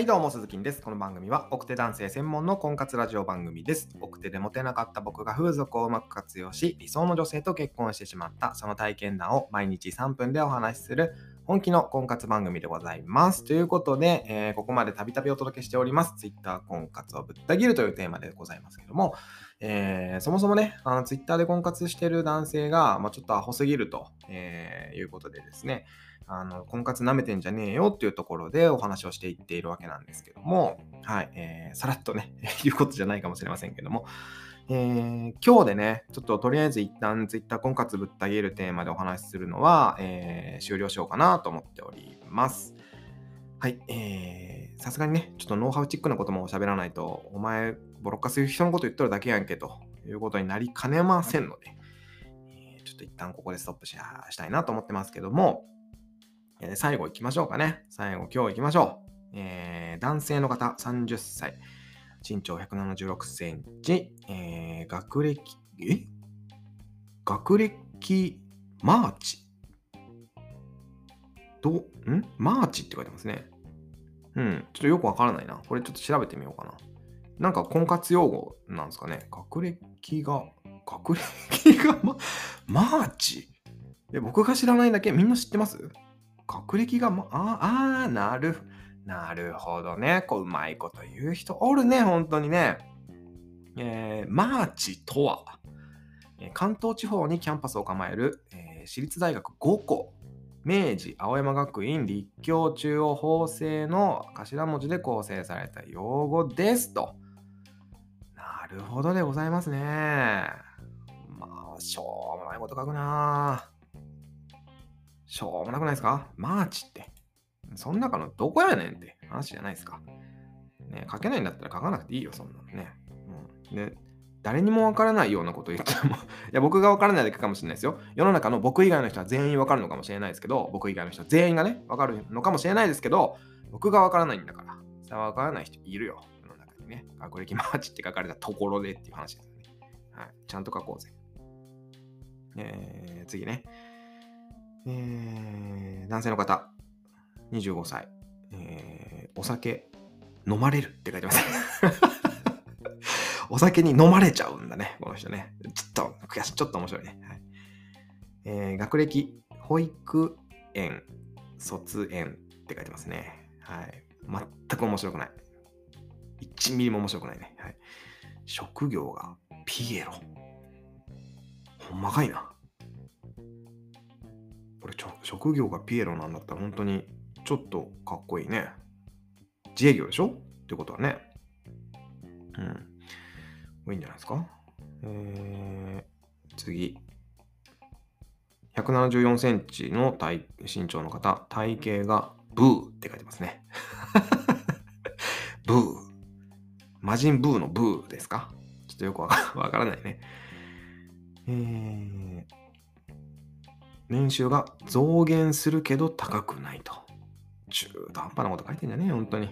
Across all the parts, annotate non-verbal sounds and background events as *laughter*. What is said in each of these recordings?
はいどうも、鈴木です。この番組は、奥手男性専門の婚活ラジオ番組です。奥手でモテなかった僕が風俗をうまく活用し、理想の女性と結婚してしまったその体験談を毎日3分でお話しする本気の婚活番組でございます。ということで、えー、ここまでたびたびお届けしております、Twitter 婚活をぶった切るというテーマでございますけども、えー、そもそもね、あの Twitter で婚活してる男性が、まあ、ちょっとアホすぎると、えー、いうことでですね、あの婚活舐めてんじゃねえよっていうところでお話をしていっているわけなんですけども、はい、えー、さらっとね、*laughs* 言うことじゃないかもしれませんけども、えー、今日でね、ちょっととりあえず一旦 Twitter 婚活ぶった切るテーマでお話しするのは、えー、終了しようかなと思っております。はい、えー、さすがにね、ちょっとノウハウチックなことも喋らないと、お前、ボロッカする人のこと言っとるだけやんけということになりかねませんので、えー、ちょっと一旦ここでストップしたいなと思ってますけども、え、最後行きましょうかね。最後、今日行きましょう。えー、男性の方、30歳。身長176センチ。えー、学歴、え？学歴、マーチど、ん？マーチって書いてますね。うん。ちょっとよくわからないな。これちょっと調べてみようかな。なんか婚活用語なんですかね。学歴が、学歴がま、マーチ？で僕が知らないだけ？みんな知ってます？学歴が、ま、ああ、なる、なるほどね。こう、うまいこと言う人おるね、本当にね。えー、マーチとは、関東地方にキャンパスを構える、えー、私立大学5校、明治青山学院立教中央法政の頭文字で構成された用語ですと。なるほどでございますね。まあ、しょうもないこと書くなしょうもなくないですか？マーチって。その中のどこやねんって話じゃないですか。ね、書けないんだったら書かなくていいよ、そんなのね。うん、で、誰にもわからないようなこと言っても *laughs* いや、僕がわからないだけかもしれないですよ。世の中の僕以外の人は全員わかるのかもしれないですけど、僕以外の人は全員がね、わかるのかもしれないですけど、僕がわからないんだから、さあわからない人いるよ。世の中にね。学歴マーチって書かれたところでっていう話ですね。はい。ちゃんと書こうぜ。えー、次ね。えー、男性の方、25歳、えー、お酒飲まれるって書いてます。*laughs* お酒に飲まれちゃうんだね、この人ね。ちょっと悔しい、ちょっと面白いね。はいえー、学歴、保育園、卒園って書いてますね。はい。全く面白くない。1ミリも面白くないね。はい。職業がピエロ。ほんまかいな。これ職業がピエロなんだったら本当にちょっとかっこいいね。自営業でしょ？ってことはね。うん。いいんじゃないですか？えー、次。174センチの体身長の方、体型がブーって書いてますね。*laughs* ブー。魔人ブーのブーですか？ちょっとよく *laughs* わからないね。えー、年収が増減するけど高くないと。中途半端なこと書いてんじゃねえよ、本当に。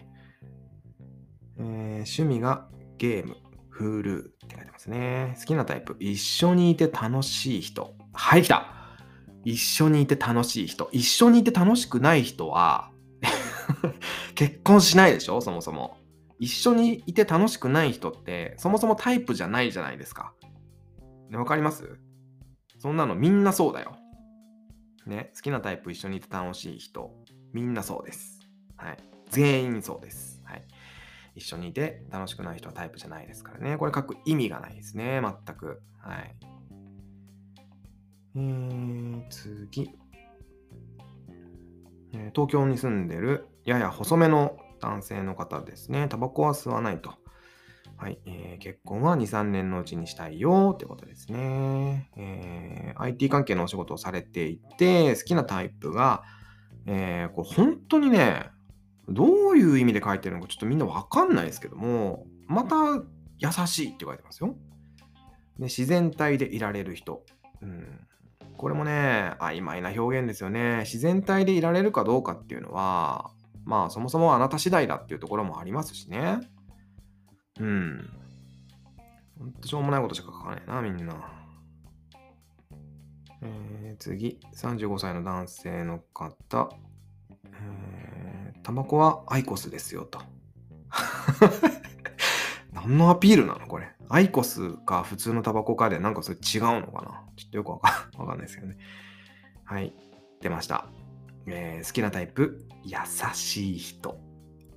えー、趣味がゲーム、フールって書いてますね。好きなタイプ、一緒にいて楽しい人。はい、来た一緒にいて楽しい人。一緒にいて楽しくない人は *laughs* 結婚しないでしょそもそも。一緒にいて楽しくない人って、そもそもタイプじゃないじゃないですか。わかります？そんなのみんなそうだよ。ね、好きなタイプ一緒にいて楽しい人、みんなそうです。はい。全員そうです。はい。一緒にいて楽しくない人はタイプじゃないですからね。これ書く意味がないですね。全く。はい。えー、次。え、東京に住んでるやや細めの男性の方ですね。タバコは吸わないと。はい、えー、結婚は2、3年のうちにしたいよってことですね、えー。IT 関係のお仕事をされていて、好きなタイプが、えー、これ本当にね、どういう意味で書いてるのかちょっとみんなわかんないですけども、また優しいって書いてますよ。で自然体でいられる人。うん、これもね、曖昧な表現ですよね。自然体でいられるかどうかっていうのは、まあそもそもあなた次第だっていうところもありますしね。うん。ほんとしょうもないことしか書かないな、みんな。えー、次、35歳の男性の方。タバコはアイコスですよと。*laughs* 何のアピールなのこれ。アイコスか普通のタバコかでなんかそれ違うのかなちょっとよくわか *laughs* かんないですけどね。はい。出ました。えー、好きなタイプ、優しい人。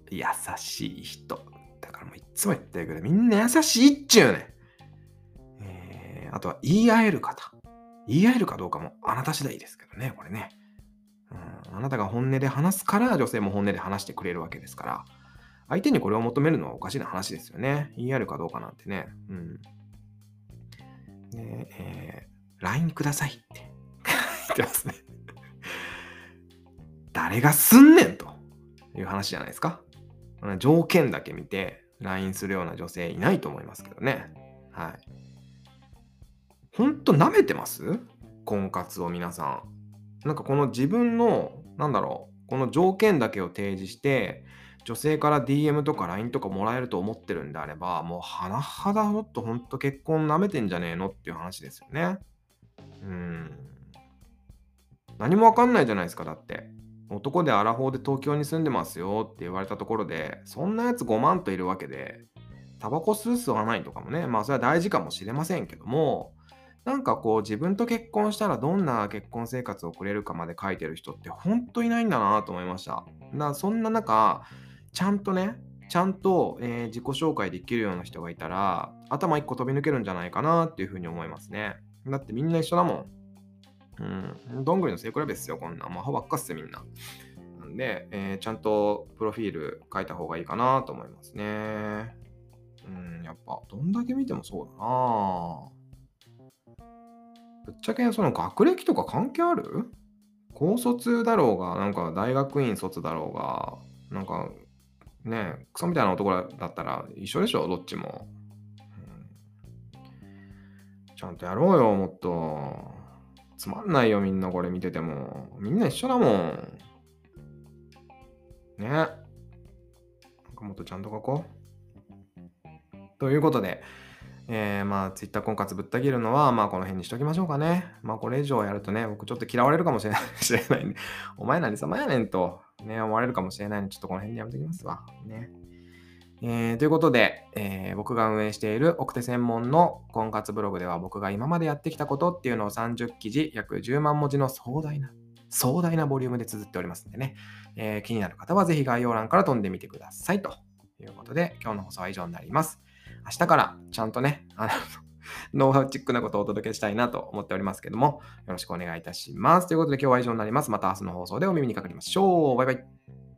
優しい人。だからもういつも言ってるけど、みんな優しいっちゅうね。えー、あとは言い合える方。言い合えるかどうかもあなた次第ですけどね、これね。うん、あなたが本音で話すから女性も本音で話してくれるわけですから、相手にこれを求めるのはおかしな話ですよね。言い合えるかどうかなんてね。うん。ねえー、LINE くださいって言ってますね誰がすんねんという話じゃないですか。条件だけ見て LINE するような女性いないと思いますけどね。はい。ほんと舐めてます？婚活を皆さん。なんかこの自分の、なんだろう、この条件だけを提示して、女性から DM とか LINE とかもらえると思ってるんであれば、もう甚だもっとほんと結婚舐めてんじゃねえのっていう話ですよね。うん。何もわかんないじゃないですか、だって。男でアラフォーで東京に住んでますよって言われたところで、そんなやつ5万といるわけで、タバコ吸う吸わないとかもね、まあそれは大事かもしれませんけども、なんかこう自分と結婚したらどんな結婚生活を送れるかまで書いてる人って本当いないんだなと思いました。だからそんな中、ちゃんとね、ちゃんと、えー、自己紹介できるような人がいたら、頭一個飛び抜けるんじゃないかなっていうふうに思いますね。だってみんな一緒だもん。うん。どんぐりの背比べですよ、こんな。まあ、歯ばっかっすみんな。なんで、えー、ちゃんとプロフィール書いた方がいいかなと思いますね。うん、やっぱ、どんだけ見てもそうだなぶっちゃけその学歴とか関係ある？高卒だろうが、なんか大学院卒だろうが、なんかねクソみたいな男だったら一緒でしょ、どっちも。うん、ちゃんとやろうよ、もっと。つまんないよ、みんなこれ見てても。みんな一緒だもん。ね。なんかもっとちゃんと書こう。ということで、えー、まあ、ツイッター婚活ぶった切るのは、まあ、この辺にしときましょうかね。まあ、これ以上やるとね、僕ちょっと嫌われるかもしれない *laughs* 知れないんで、お前何様やねんと、ね、思われるかもしれないんで、ちょっとこの辺でやめときますわ。ね。えー、ということで、えー、僕が運営している奥手専門の婚活ブログでは僕が今までやってきたことっていうのを30記事、約10万文字の壮大な、壮大なボリュームで綴っておりますんでね、えー、気になる方はぜひ概要欄から飛んでみてくださいということで、今日の放送は以上になります。明日からちゃんとね、あの *laughs* ノウハウチックなことをお届けしたいなと思っておりますけども、よろしくお願いいたします。ということで今日は以上になります。また明日の放送でお耳にかかりましょう。バイバイ。